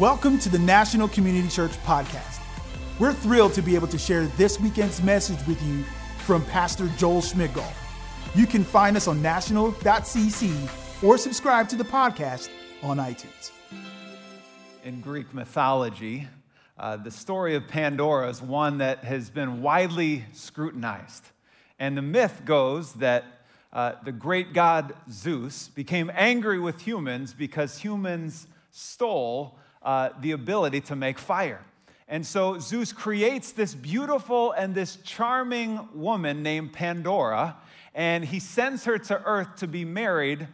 Welcome to the National Community Church podcast. We're thrilled to be able to share this weekend's message with you from Pastor Joel Schmidgall. You can find us on national.cc or subscribe to the podcast on iTunes. In Greek mythology, uh, the story of Pandora is one that has been widely scrutinized. And the myth goes that uh, the great god Zeus became angry with humans because humans stole uh, the ability to make fire. And so Zeus creates this beautiful and this charming woman named Pandora, and he sends her to earth to be married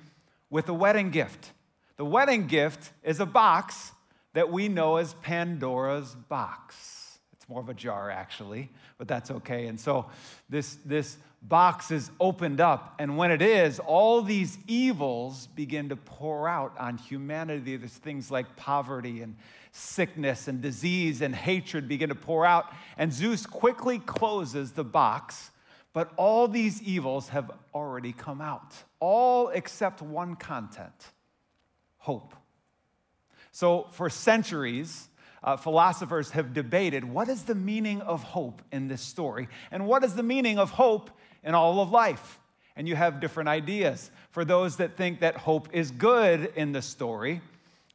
with a wedding gift. The wedding gift is a box that we know as Pandora's box. It's more of a jar, actually, but that's okay. And so this, this box is opened up, and when it is, all these evils begin to pour out on humanity. There's things like poverty and sickness and disease and hatred begin to pour out, and Zeus quickly closes the box. But all these evils have already come out, all except one content hope. So, for centuries, uh, philosophers have debated what is the meaning of hope in this story, and what is the meaning of hope in all of life. And you have different ideas. For those that think that hope is good in the story,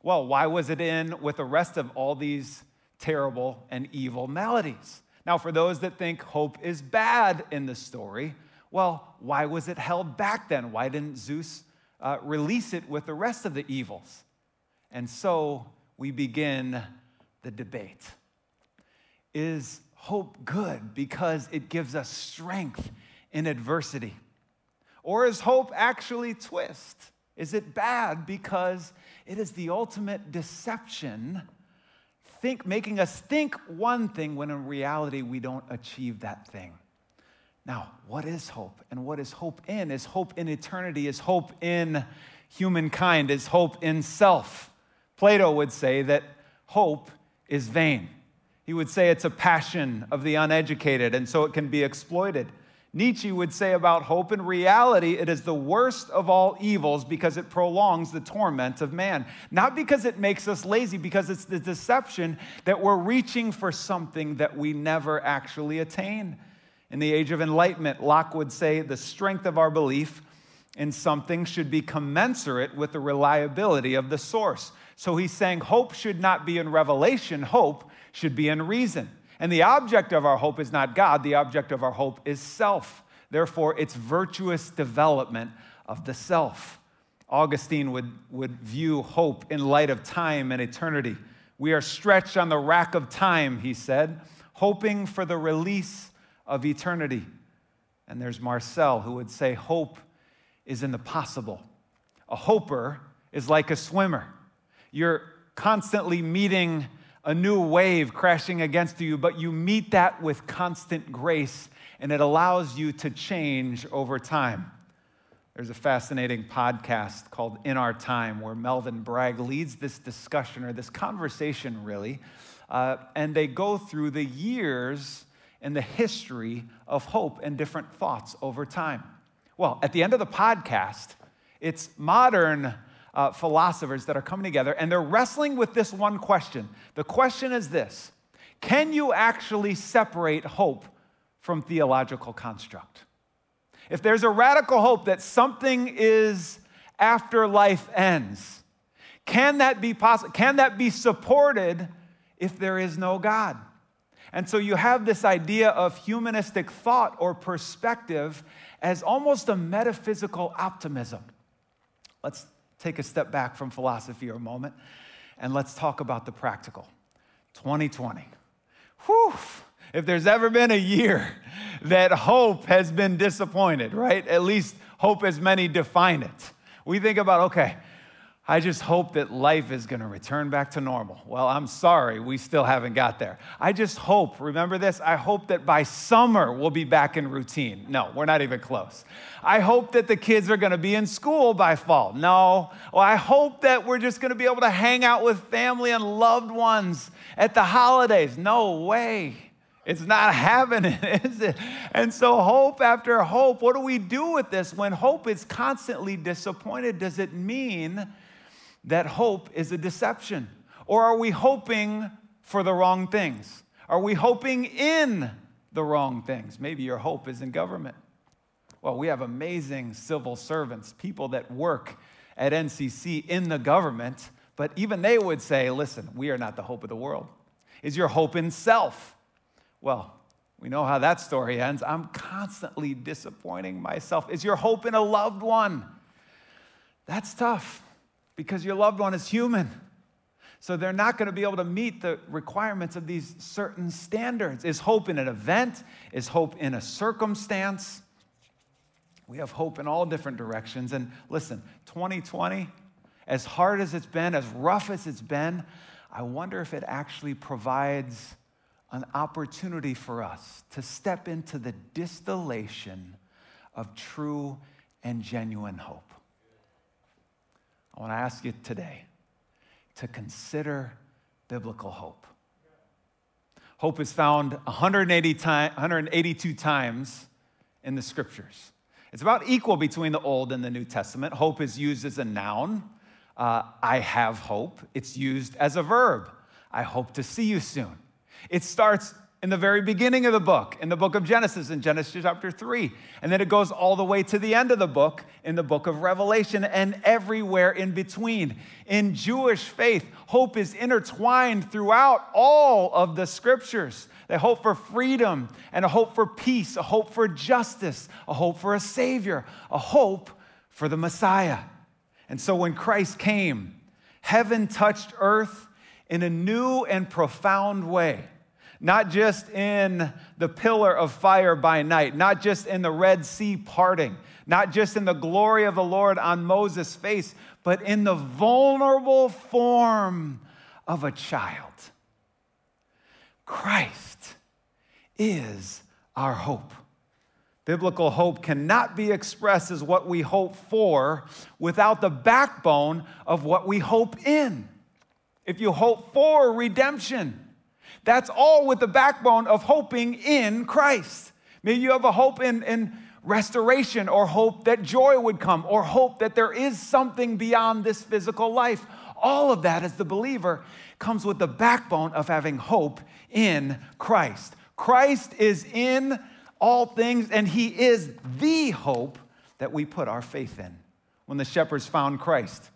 well, why was it in with the rest of all these terrible and evil maladies? Now, for those that think hope is bad in the story, well, why was it held back then? Why didn't Zeus uh, release it with the rest of the evils? And so we begin the debate. Is hope good because it gives us strength in adversity? Or is hope actually twist? Is it bad because it is the ultimate deception, think, making us think one thing when in reality we don't achieve that thing? Now, what is hope? And what is hope in? Is hope in eternity? Is hope in humankind? Is hope in self? Plato would say that hope is vain. He would say it's a passion of the uneducated, and so it can be exploited. Nietzsche would say about hope, in reality, it is the worst of all evils because it prolongs the torment of man. Not because it makes us lazy, because it's the deception that we're reaching for something that we never actually attain. In the age of enlightenment, Locke would say the strength of our belief in something should be commensurate with the reliability of the source. So he's saying hope should not be in revelation, hope should be in reason. And the object of our hope is not God, the object of our hope is self. Therefore, it's virtuous development of the self. Augustine would, would view hope in light of time and eternity. We are stretched on the rack of time, he said, hoping for the release of eternity. And there's Marcel who would say, Hope is in the possible. A hoper is like a swimmer. You're constantly meeting a new wave crashing against you, but you meet that with constant grace, and it allows you to change over time. There's a fascinating podcast called In Our Time where Melvin Bragg leads this discussion or this conversation, really. Uh, and they go through the years and the history of hope and different thoughts over time. Well, at the end of the podcast, it's modern uh, philosophers that are coming together and they're wrestling with this one question. The question is this Can you actually separate hope from theological construct? If there's a radical hope that something is after life ends, can that be possible? Can that be supported if there is no God? And so you have this idea of humanistic thought or perspective as almost a metaphysical optimism. Let's take a step back from philosophy for a moment and let's talk about the practical. 2020. Whew. If there's ever been a year that hope has been disappointed, right? At least hope as many define it. We think about, okay, I just hope that life is going to return back to normal. Well, I'm sorry, we still haven't got there. I just hope, remember this? I hope that by summer we'll be back in routine. No, we're not even close. I hope that the kids are going to be in school by fall. No. Well, I hope that we're just going to be able to hang out with family and loved ones at the holidays. No way. It's not happening, is it? And so, hope after hope, what do we do with this? When hope is constantly disappointed, does it mean that hope is a deception? Or are we hoping for the wrong things? Are we hoping in the wrong things? Maybe your hope is in government. Well, we have amazing civil servants, people that work at NCC in the government, but even they would say, listen, we are not the hope of the world. Is your hope in self? Well, we know how that story ends. I'm constantly disappointing myself. Is your hope in a loved one? That's tough because your loved one is human. So they're not going to be able to meet the requirements of these certain standards. Is hope in an event? Is hope in a circumstance? We have hope in all different directions. And listen, 2020, as hard as it's been, as rough as it's been, I wonder if it actually provides an opportunity for us to step into the distillation of true and genuine hope. I want to ask you today to consider biblical hope. Hope is found 180 time, 182 times in the scriptures. It's about equal between the Old and the New Testament. Hope is used as a noun. Uh, I have hope. It's used as a verb. I hope to see you soon. It starts in the very beginning of the book, in the book of Genesis, in Genesis chapter 3. And then it goes all the way to the end of the book, in the book of Revelation, and everywhere in between. In Jewish faith, hope is intertwined throughout all of the scriptures. They hope for freedom and a hope for peace, a hope for justice, a hope for a Savior, a hope for the Messiah. And so when Christ came, heaven touched earth in a new and profound way not just in the pillar of fire by night, not just in the Red Sea parting, not just in the glory of the Lord on Moses' face, but in the vulnerable form of a child. Christ is our hope. Biblical hope cannot be expressed as what we hope for without the backbone of what we hope in. If you hope for redemption, that's all with the backbone of hoping in Christ. Maybe you have a hope in, in restoration or hope that joy would come or hope that there is something beyond this physical life. All of that, as the believer, comes with the backbone of having hope in Christ. Christ is in all things, and He is the hope that we put our faith in. When the shepherds found Christ,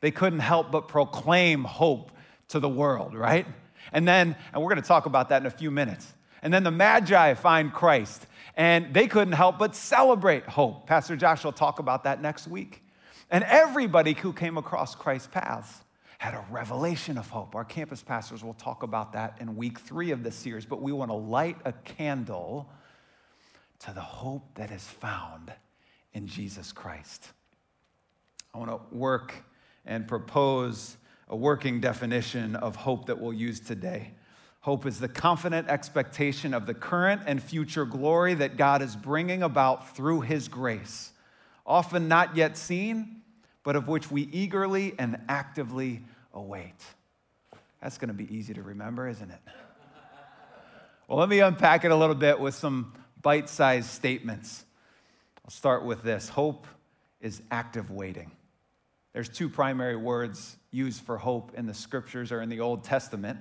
they couldn't help but proclaim hope to the world, right? And then, and we're going to talk about that in a few minutes. And then the Magi find Christ, and they couldn't help but celebrate hope. Pastor Josh will talk about that next week. And everybody who came across Christ's paths had a revelation of hope. Our campus pastors will talk about that in week three of this series, but we want to light a candle to the hope that is found in Jesus Christ. I want to work and propose a working definition of hope that we'll use today. Hope is the confident expectation of the current and future glory that God is bringing about through His grace, often not yet seen, but of which we eagerly and actively await. That's going to be easy to remember, isn't it? Well, let me unpack it a little bit with some bite sized statements. I'll start with this hope is active waiting. There's two primary words used for hope in the scriptures or in the Old Testament.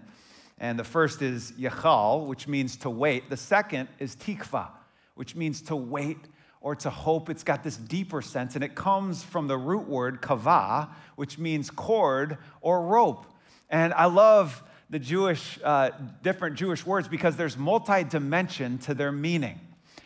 And the first is yachal, which means to wait. The second is tikva, which means to wait or to hope. It's got this deeper sense, and it comes from the root word kava, which means cord or rope. And I love the Jewish, uh, different Jewish words because there's multi dimension to their meaning.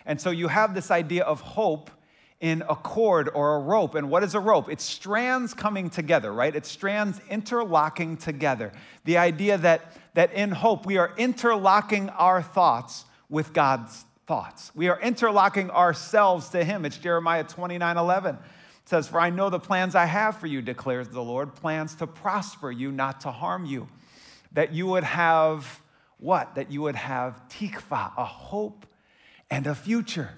And so you have this idea of hope in a cord or a rope. And what is a rope? It's strands coming together, right? It's strands interlocking together. The idea that, that in hope, we are interlocking our thoughts with God's thoughts. We are interlocking ourselves to Him. It's Jeremiah 29 11. It says, For I know the plans I have for you, declares the Lord, plans to prosper you, not to harm you. That you would have what? That you would have tikva, a hope and a future.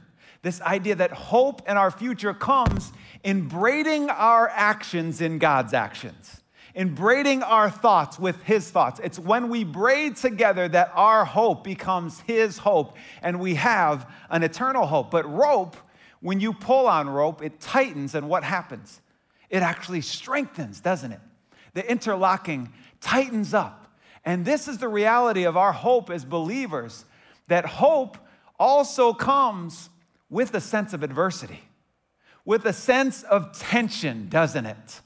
This idea that hope in our future comes in braiding our actions in God's actions, in braiding our thoughts with His thoughts. It's when we braid together that our hope becomes His hope and we have an eternal hope. But rope, when you pull on rope, it tightens, and what happens? It actually strengthens, doesn't it? The interlocking tightens up. And this is the reality of our hope as believers that hope also comes with a sense of adversity, with a sense of tension, doesn't it?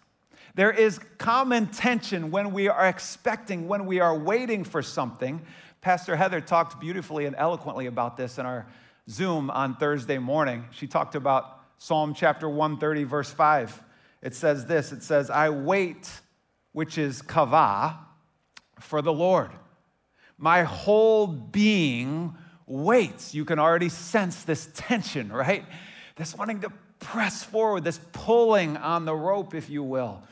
There is common tension when we are expecting, when we are waiting for something. Pastor Heather talked beautifully and eloquently about this in our Zoom on Thursday morning. She talked about Psalm chapter 130, verse 5. It says this it says, I wait, which is kavah, for the Lord. My whole being waits. You can already sense this tension, right? This wanting to press forward, this pulling on the rope, if you will.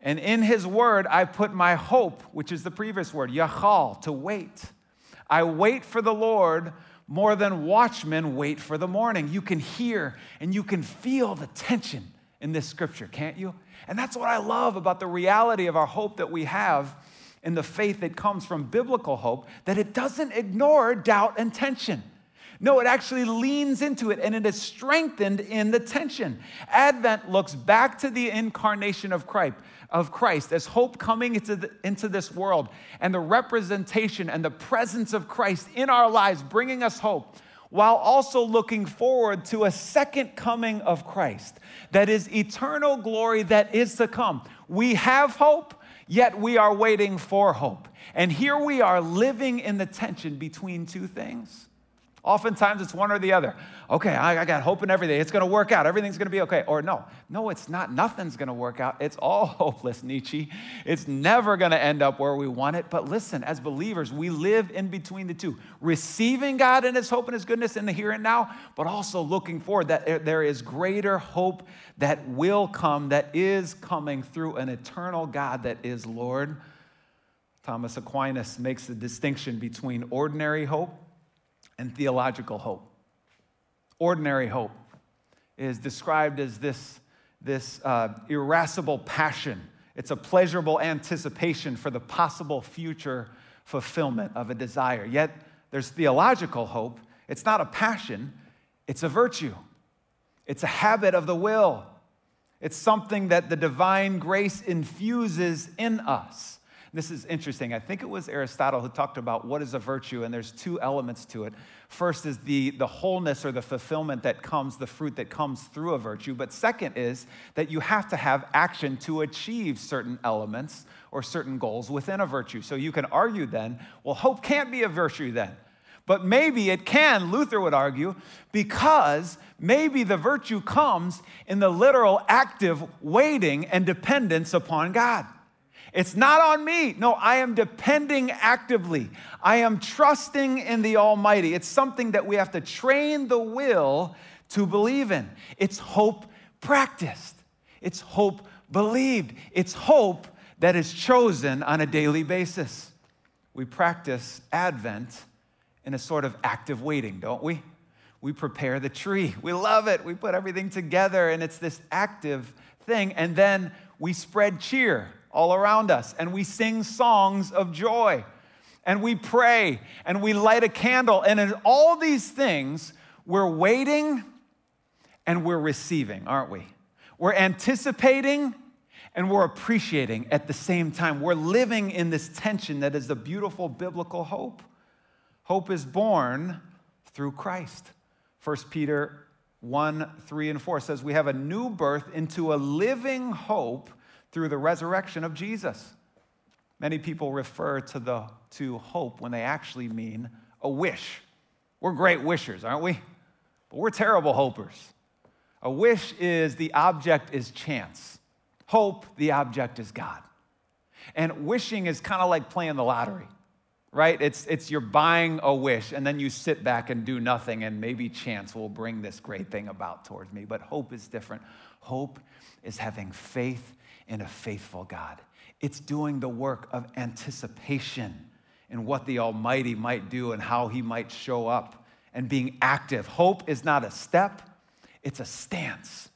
And in his word, I put my hope, which is the previous word, yachal, to wait. I wait for the Lord more than watchmen wait for the morning. You can hear and you can feel the tension in this scripture, can't you? And that's what I love about the reality of our hope that we have in the faith that comes from biblical hope, that it doesn't ignore doubt and tension. No, it actually leans into it and it is strengthened in the tension. Advent looks back to the incarnation of Christ, of Christ as hope coming into, the, into this world and the representation and the presence of Christ in our lives, bringing us hope, while also looking forward to a second coming of Christ that is eternal glory that is to come. We have hope, yet we are waiting for hope. And here we are living in the tension between two things. Oftentimes it's one or the other. Okay, I, I got hope in everything. It's going to work out. Everything's going to be okay. Or no, no, it's not. Nothing's going to work out. It's all hopeless, Nietzsche. It's never going to end up where we want it. But listen, as believers, we live in between the two, receiving God and His hope and His goodness in the here and now, but also looking forward that there is greater hope that will come, that is coming through an eternal God that is Lord. Thomas Aquinas makes the distinction between ordinary hope and theological hope. Ordinary hope is described as this, this uh, irascible passion. It's a pleasurable anticipation for the possible future fulfillment of a desire. Yet there's theological hope. It's not a passion, it's a virtue, it's a habit of the will. It's something that the divine grace infuses in us. This is interesting. I think it was Aristotle who talked about what is a virtue, and there's two elements to it. First is the, the wholeness or the fulfillment that comes, the fruit that comes through a virtue. But second is that you have to have action to achieve certain elements or certain goals within a virtue. So you can argue then, well, hope can't be a virtue then. But maybe it can, Luther would argue, because maybe the virtue comes in the literal active waiting and dependence upon God. It's not on me. No, I am depending actively. I am trusting in the Almighty. It's something that we have to train the will to believe in. It's hope practiced, it's hope believed, it's hope that is chosen on a daily basis. We practice Advent in a sort of active waiting, don't we? We prepare the tree. We love it. We put everything together, and it's this active thing. And then we spread cheer all around us, and we sing songs of joy, and we pray, and we light a candle. And in all these things, we're waiting and we're receiving, aren't we? We're anticipating and we're appreciating at the same time. We're living in this tension that is the beautiful biblical hope. Hope is born through Christ. 1 Peter 1 3 and 4 says, We have a new birth into a living hope through the resurrection of Jesus. Many people refer to, the, to hope when they actually mean a wish. We're great wishers, aren't we? But we're terrible hopers. A wish is the object is chance. Hope, the object is God. And wishing is kind of like playing the lottery, right? It's, it's you're buying a wish and then you sit back and do nothing, and maybe chance will bring this great thing about towards me. But hope is different. Hope is having faith in a faithful God. It's doing the work of anticipation in what the Almighty might do and how He might show up and being active. Hope is not a step, it's a stance,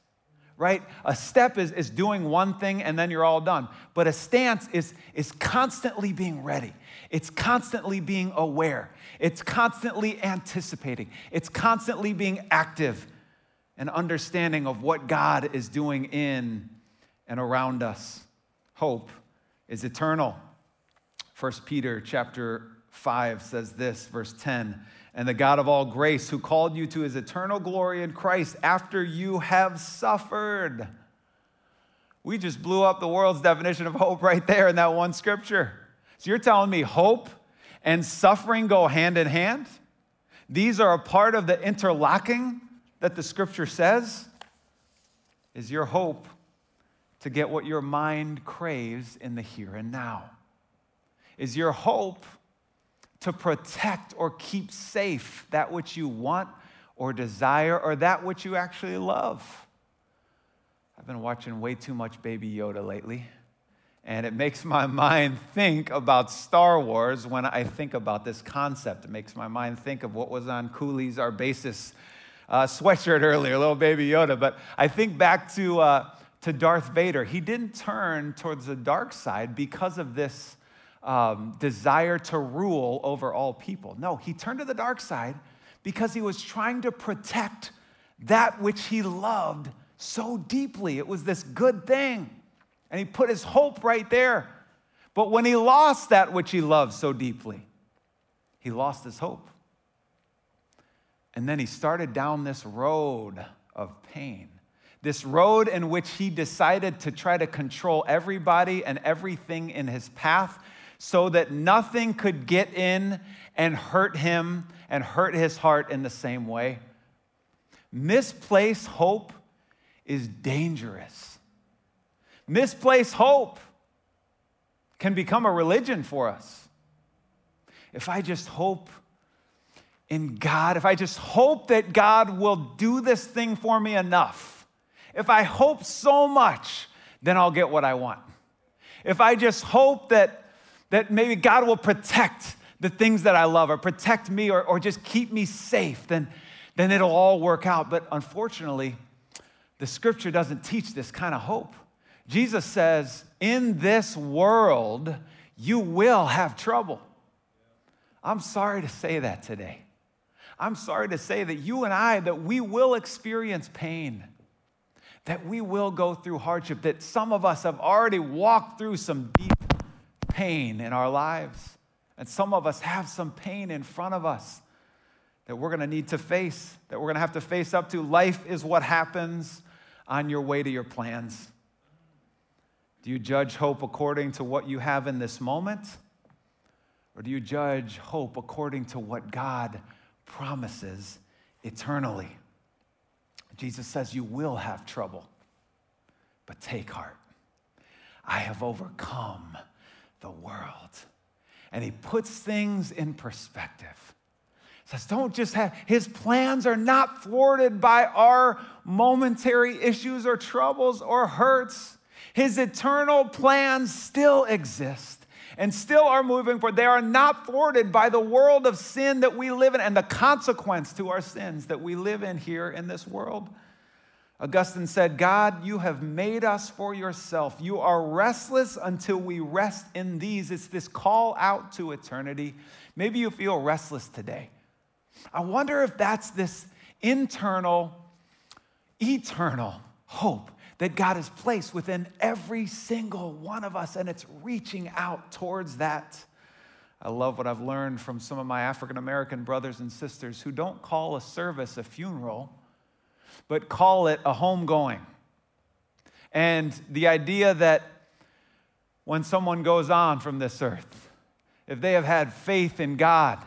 right? A step is, is doing one thing and then you're all done. But a stance is, is constantly being ready, it's constantly being aware, it's constantly anticipating, it's constantly being active and understanding of what God is doing in and around us. Hope is eternal. 1 Peter chapter 5 says this, verse 10 And the God of all grace, who called you to his eternal glory in Christ after you have suffered. We just blew up the world's definition of hope right there in that one scripture. So you're telling me hope and suffering go hand in hand? These are a part of the interlocking that the scripture says? Is your hope to get what your mind craves in the here and now? Is your hope to protect or keep safe that which you want or desire or that which you actually love? I've been watching way too much Baby Yoda lately, and it makes my mind think about Star Wars when I think about this concept. It makes my mind think of what was on Cooley's Arbasis uh, sweatshirt earlier, little Baby Yoda. But I think back to, uh, to Darth Vader. He didn't turn towards the dark side because of this um, desire to rule over all people. No, he turned to the dark side because he was trying to protect that which he loved so deeply. It was this good thing. And he put his hope right there. But when he lost that which he loved so deeply, he lost his hope. And then he started down this road of pain, this road in which he decided to try to control everybody and everything in his path so that nothing could get in and hurt him and hurt his heart in the same way. Misplaced hope is dangerous. Misplaced hope can become a religion for us. If I just hope in God, if I just hope that God will do this thing for me enough, if I hope so much, then I'll get what I want. If I just hope that, that maybe God will protect the things that I love or protect me or, or just keep me safe, then, then it'll all work out. But unfortunately, the scripture doesn't teach this kind of hope. Jesus says, In this world, you will have trouble. I'm sorry to say that today. I'm sorry to say that you and I, that we will experience pain, that we will go through hardship, that some of us have already walked through some deep pain in our lives. And some of us have some pain in front of us that we're to need to face, that we're to have to face up to. Life is what happens on your way to your plans. Do you judge hope according to what you have in this moment? Or do you judge hope according to what God promises eternally? Jesus says, You will have trouble, but take heart. I have overcome the world. And he puts things in perspective says, don't just have, his plans are not thwarted by our momentary issues or troubles or hurts. His eternal plans still exist and still are moving forward. They are not thwarted by the world of sin that we live in and the consequence to our sins that we live in here in this world. Augustine said, God, you have made us for yourself. You are restless until we rest in these. It's this call out to eternity. Maybe you feel restless today. I wonder if that's this internal, eternal hope that God has placed within every single one of us, and it's reaching out towards that. I love what I've learned from some of my African American brothers and sisters who don't call a service a funeral, but call it a homegoing. And the idea that when someone goes on from this earth, if they have had faith in God,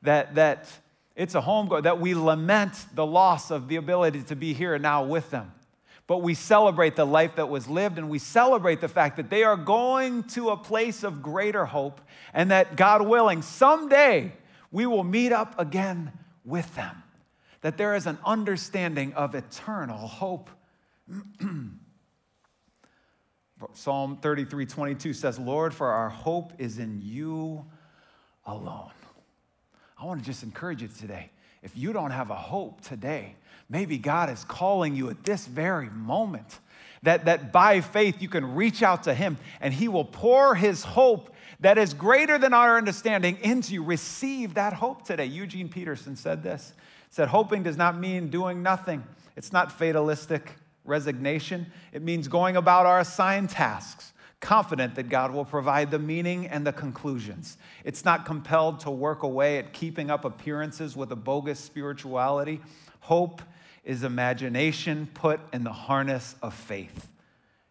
that, that it's a home that we lament the loss of the ability to be here and now with them. But we celebrate the life that was lived and we celebrate the fact that they are going to a place of greater hope and that, God willing, someday we will meet up again with them. That there is an understanding of eternal hope. Psalm 33 22 says, Lord, for our hope is in you alone. I want to just encourage you today. If you don't have a hope today, maybe God is calling you at this very moment that, that by faith you can reach out to Him and He will pour His hope that is greater than our understanding into you. Receive that hope today. Eugene Peterson said this said, Hoping does not mean doing nothing, it's not fatalistic resignation, it means going about our assigned tasks confident that God will provide the meaning and the conclusions. It's not compelled to work away at keeping up appearances with a bogus spirituality. Hope is imagination put in the harness of faith.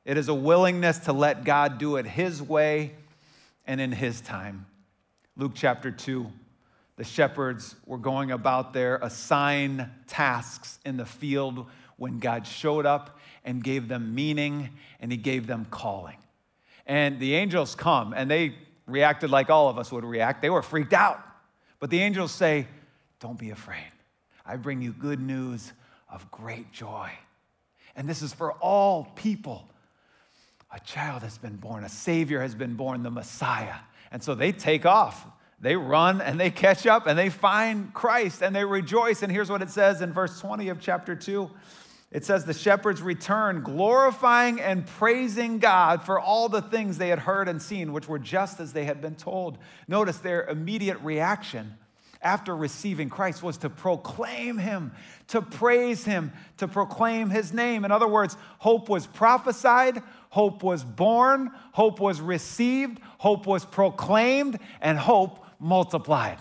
It is a willingness to let God do it His way and in His time. Luke chapter 2 the shepherds were going about their assigned tasks in the field when God showed up and gave them meaning and He gave them calling. And the angels come and they reacted like all of us would react. They were freaked out. But the angels say, Don't be afraid. I bring you good news of great joy. And this is for all people. A child has been born, a Savior has been born, the Messiah. And so they take off. They run and they catch up and they find Christ and they rejoice. And here's what it says in verse 20 of chapter 2 it says, The shepherds returned, glorifying and praising God for all the things they had heard and seen, which were just as they had been told. Notice their immediate reaction after receiving Christ was to proclaim him, to praise him, to proclaim his name. In other words, hope was prophesied, hope was born, hope was received, hope was proclaimed, and hope multiplied.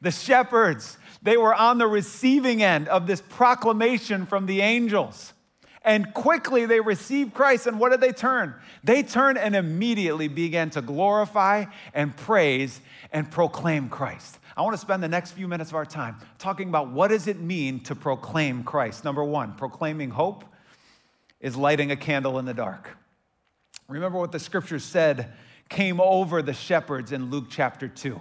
The shepherds, they were on the receiving end of this proclamation from the angels. And quickly they received Christ. And what did they turn? They turned and immediately began to glorify and praise and proclaim Christ. I want to spend the next few minutes of our time talking about what does it mean to proclaim Christ. Number 1, proclaiming hope is lighting a candle in the dark. Remember what the scripture said came over the shepherds in Luke chapter 2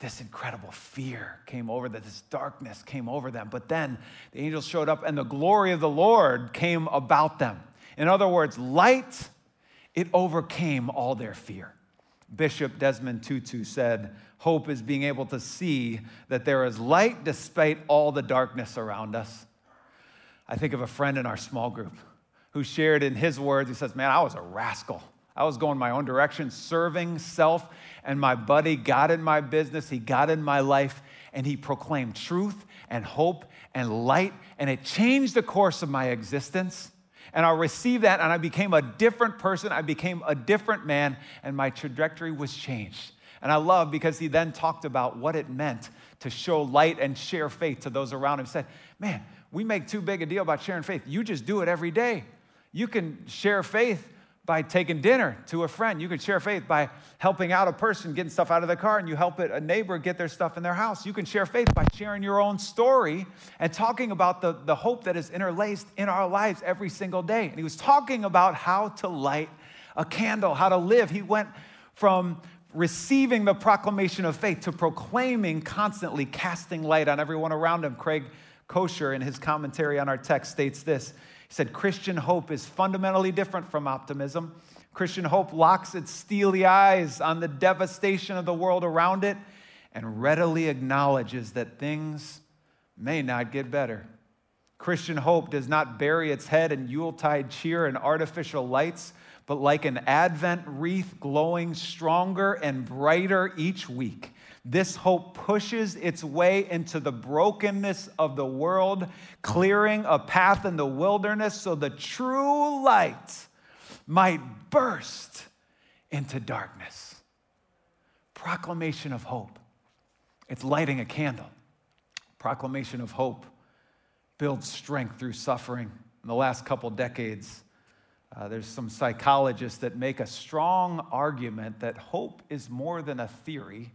this incredible fear came over them, this darkness came over them. But then the angels showed up and the glory of the Lord came about them. In other words, light, it overcame all their fear. Bishop Desmond Tutu said, Hope is being able to see that there is light despite all the darkness around us. I think of a friend in our small group who shared in his words, he says, Man, I was a rascal. I was going my own direction, serving self, and my buddy got in my business, he got in my life, and he proclaimed truth and hope and light, and it changed the course of my existence. And I received that, and I became a different person. I became a different man, and my trajectory was changed. And I love because he then talked about what it meant to show light and share faith to those around him. He said, Man, we make too big a deal about sharing faith. You just do it every day. You can share faith by taking dinner to a friend. You can share faith by helping out a person getting stuff out of their car, and you help a neighbor get their stuff in their house. You can share faith by sharing your own story and talking about the, the hope that is interlaced in our lives every single day. And he was talking about how to light a candle, how to live. He went from receiving the proclamation of faith to proclaiming constantly, casting light on everyone around him. Craig Kosher, in his commentary on our text, states this said Christian hope is fundamentally different from optimism. Christian hope locks its steely eyes on the devastation of the world around it and readily acknowledges that things may not get better. Christian hope does not bury its head in Yuletide cheer and artificial lights, but like an Advent wreath glowing stronger and brighter each week, this hope pushes its way into the brokenness of the world, clearing a path in the wilderness so the true light might burst into darkness. Proclamation of hope. It's lighting a candle. Proclamation of hope builds strength through suffering. In the last couple decades, uh, there's some psychologists that make a strong argument that hope is more than a theory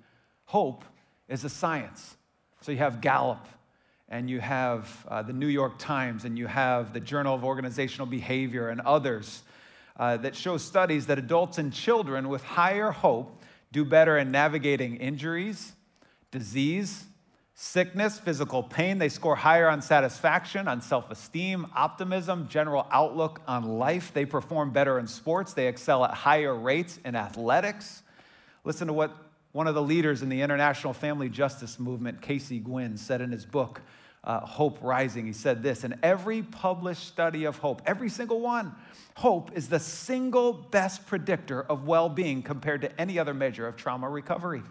Hope is a science. So you have Gallup, and you have uh, the New York Times, and you have the Journal of Organizational Behavior, and others uh, that show studies that adults and children with higher hope do better in navigating injuries, disease, sickness, physical pain. They score higher on satisfaction, on self esteem, optimism, general outlook on life. They perform better in sports. They excel at higher rates in athletics. Listen to what one of the leaders in the international family justice movement, Casey Gwinn, said in his book, uh, Hope Rising, he said this In every published study of hope, every single one, hope is the single best predictor of well being compared to any other measure of trauma recovery.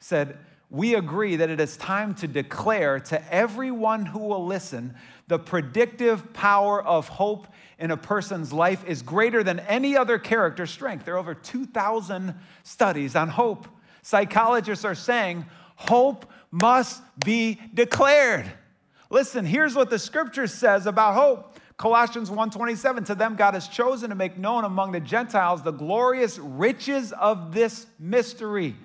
Said, we agree that it is time to declare to everyone who will listen the predictive power of hope in a person's life is greater than any other character strength. There are over 2,000 studies on hope. Psychologists are saying hope must be declared. Listen, here's what the scripture says about hope. Colossians 1:27 to them God has chosen to make known among the Gentiles the glorious riches of this mystery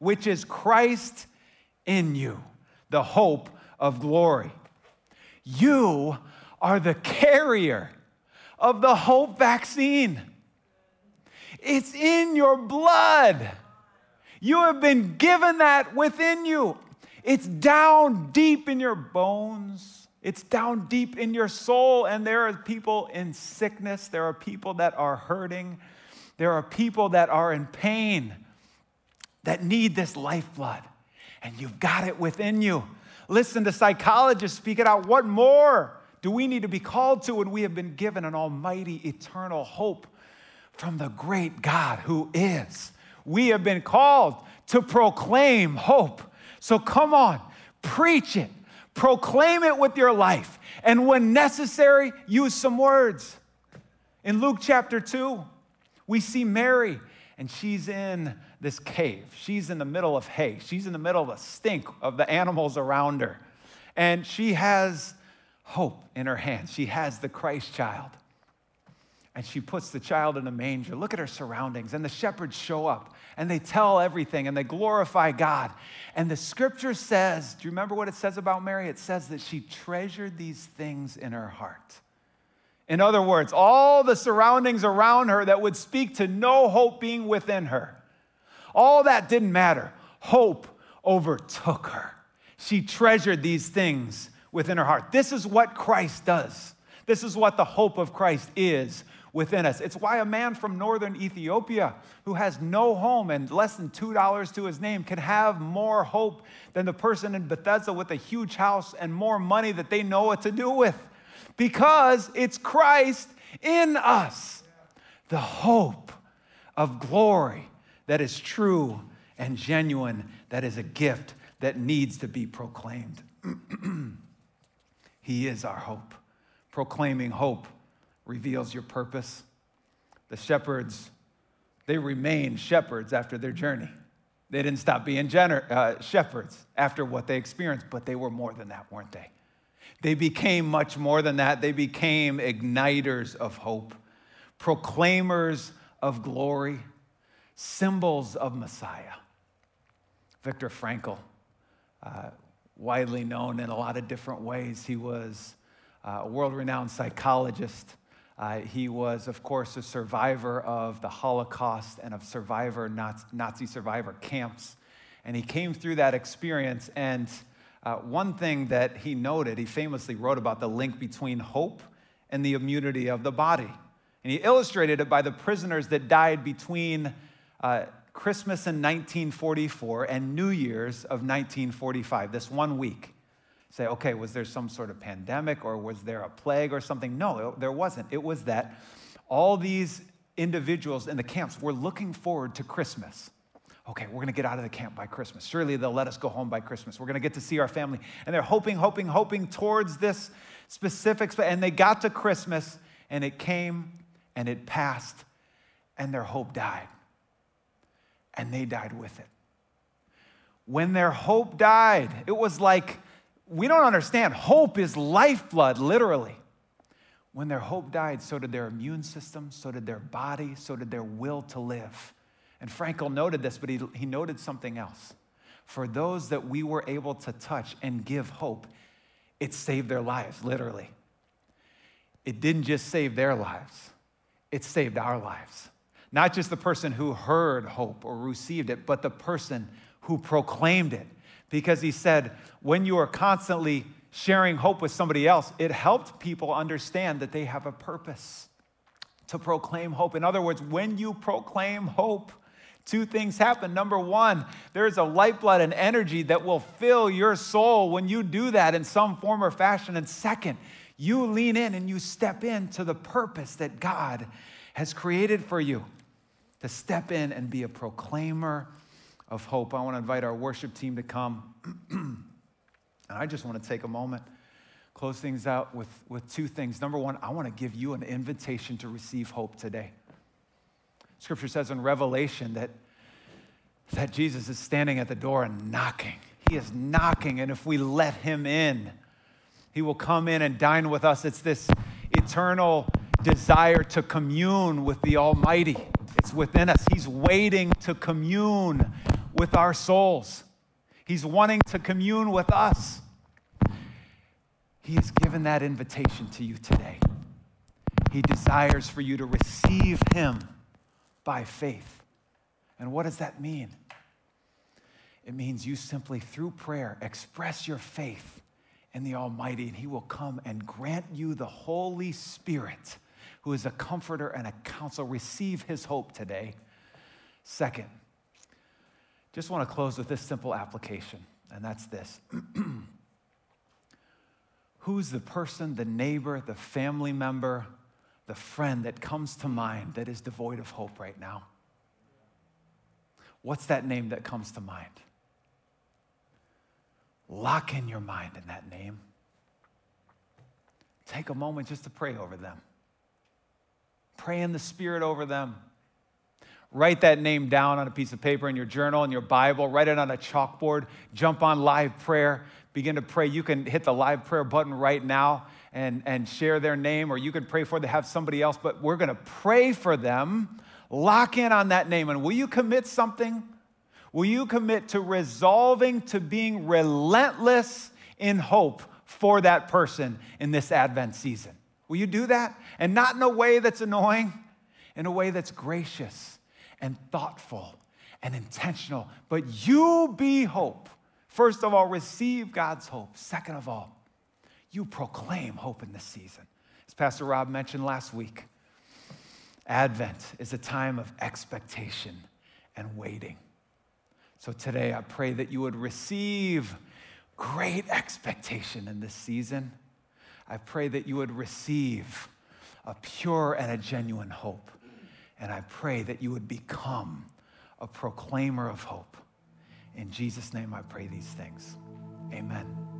which is Christ in you the hope of glory. You are the carrier of the hope vaccine. It's in your blood. You have been given that within you. It's down deep in your bones. It's down deep in your soul. And there are people in sickness. There are people that are hurting. There are people that are in pain that need this lifeblood. And you've got it within you. Listen to psychologists speak it out. What more do we need to be called to when we have been given an almighty eternal hope from the great God who is? We have been called to proclaim hope. So come on, preach it, proclaim it with your life, and when necessary, use some words. In Luke chapter 2, we see Mary, and she's in this cave. She's in the middle of hay. She's in the middle of the stink of the animals around her. And she has hope in her hands. She has the Christ child. And she puts the child in a manger. Look at her surroundings. And the shepherds show up and they tell everything and they glorify God. And the scripture says, do you remember what it says about Mary? It says that she treasured these things in her heart. In other words, all the surroundings around her that would speak to no hope being within her all that didn't matter. Hope overtook her. She treasured these things within her heart. This is what Christ does. This is what the hope of Christ is within us. It's why a man from northern Ethiopia who has no home and less than $2 to his name can have more hope than the person in Bethesda with a huge house and more money that they know what to do with. Because it's Christ in us, the hope of glory that is true and genuine, that is a gift that needs to be proclaimed. he is our hope. Proclaiming hope reveals your purpose. The shepherds, they remained shepherds after their journey. They didn't stop being gener- uh, shepherds after what they experienced, but they were more than that, weren't they? They became much more than that. They became igniters of hope, proclaimers of glory symbols of Messiah. Viktor Frankl, uh, widely known in a lot of different ways, he was uh, a world renowned psychologist. Uh, he was, of course, a survivor of the Holocaust and of survivor Nazi survivor camps. And he came through that experience. And uh, one thing that he noted, he famously wrote about the link between hope and the immunity of the body. And he illustrated it by the prisoners that died between uh, Christmas in 1944 and New Year's of 1945, this one week. Say, okay, was there some sort of pandemic or was there a plague or something? No, there wasn't. It was that all these individuals in the camps were looking forward to Christmas. Okay, we're gonna get out of the camp by Christmas. Surely they'll let us go home by Christmas. We're gonna get to see our family. And they're hoping, hoping, hoping towards this specific, and they got to Christmas and it came and it passed and their hope died and they died with it. When their hope died, it was like, we don't understand. Hope is lifeblood, literally. When their hope died, so did their immune system, so did their body, so did their will to live. And Frankl noted this, but he, he noted something else. For those that we were able to touch and give hope, it saved their lives, literally. It didn't just save their lives, it saved our lives. Not just the person who heard hope or received it, but the person who proclaimed it. Because he said, when you are constantly sharing hope with somebody else, it helped people understand that they have a purpose to proclaim hope. In other words, when you proclaim hope, two things happen. Number one, there's a lifeblood and energy that will fill your soul when you do that in some form or fashion. And second, you lean in and you step into the purpose that God has created for you to step in and be a proclaimer of hope. I want to invite our worship team to come. and I just want to take a moment, close things out with, with two things. Number one, I want to give you an invitation to receive hope today. Scripture says in Revelation that, that Jesus is standing at the door and knocking. He is knocking, and if we let him in, he will come in and dine with us. It's this eternal desire to commune with the Almighty. It's within us. He's waiting to commune with our souls. He's wanting to commune with us. He has given that invitation to you today. He desires for you to receive Him by faith. And what does that mean? It means you simply, through prayer, express your faith in the Almighty, and He will come and grant you the Holy Spirit, who is a comforter and a counselor. Receive His hope today. Second, just want to close with this simple application, and that's this. Who's the person, the neighbor, the family member, the friend that comes to mind that is devoid of hope right now? What's that name that comes to mind? Lock in your mind in that name. Take a moment just to pray over them. Pray in the Spirit over them. Write that name down on a piece of paper in your journal, in your Bible. Write it on a chalkboard. Jump on live prayer. Begin to pray. You can hit the live prayer button right now and, and share their name, or you can pray for them, have somebody else, but we're going to pray for them. Lock in on that name. And will you commit something? Will you commit to resolving to being relentless in hope for that person in this Advent season? Will you do that? And not in a way that's annoying, in a way that's gracious and thoughtful and intentional. But you be hope. First of all, receive God's hope. Second of all, you proclaim hope in this season. As Pastor Rob mentioned last week, Advent is a time of expectation and waiting. So today, I pray that you would receive great expectation in this season. I pray that you would receive a pure and a genuine hope. And I pray that you would become a proclaimer of hope. In Jesus' name, I pray these things. Amen.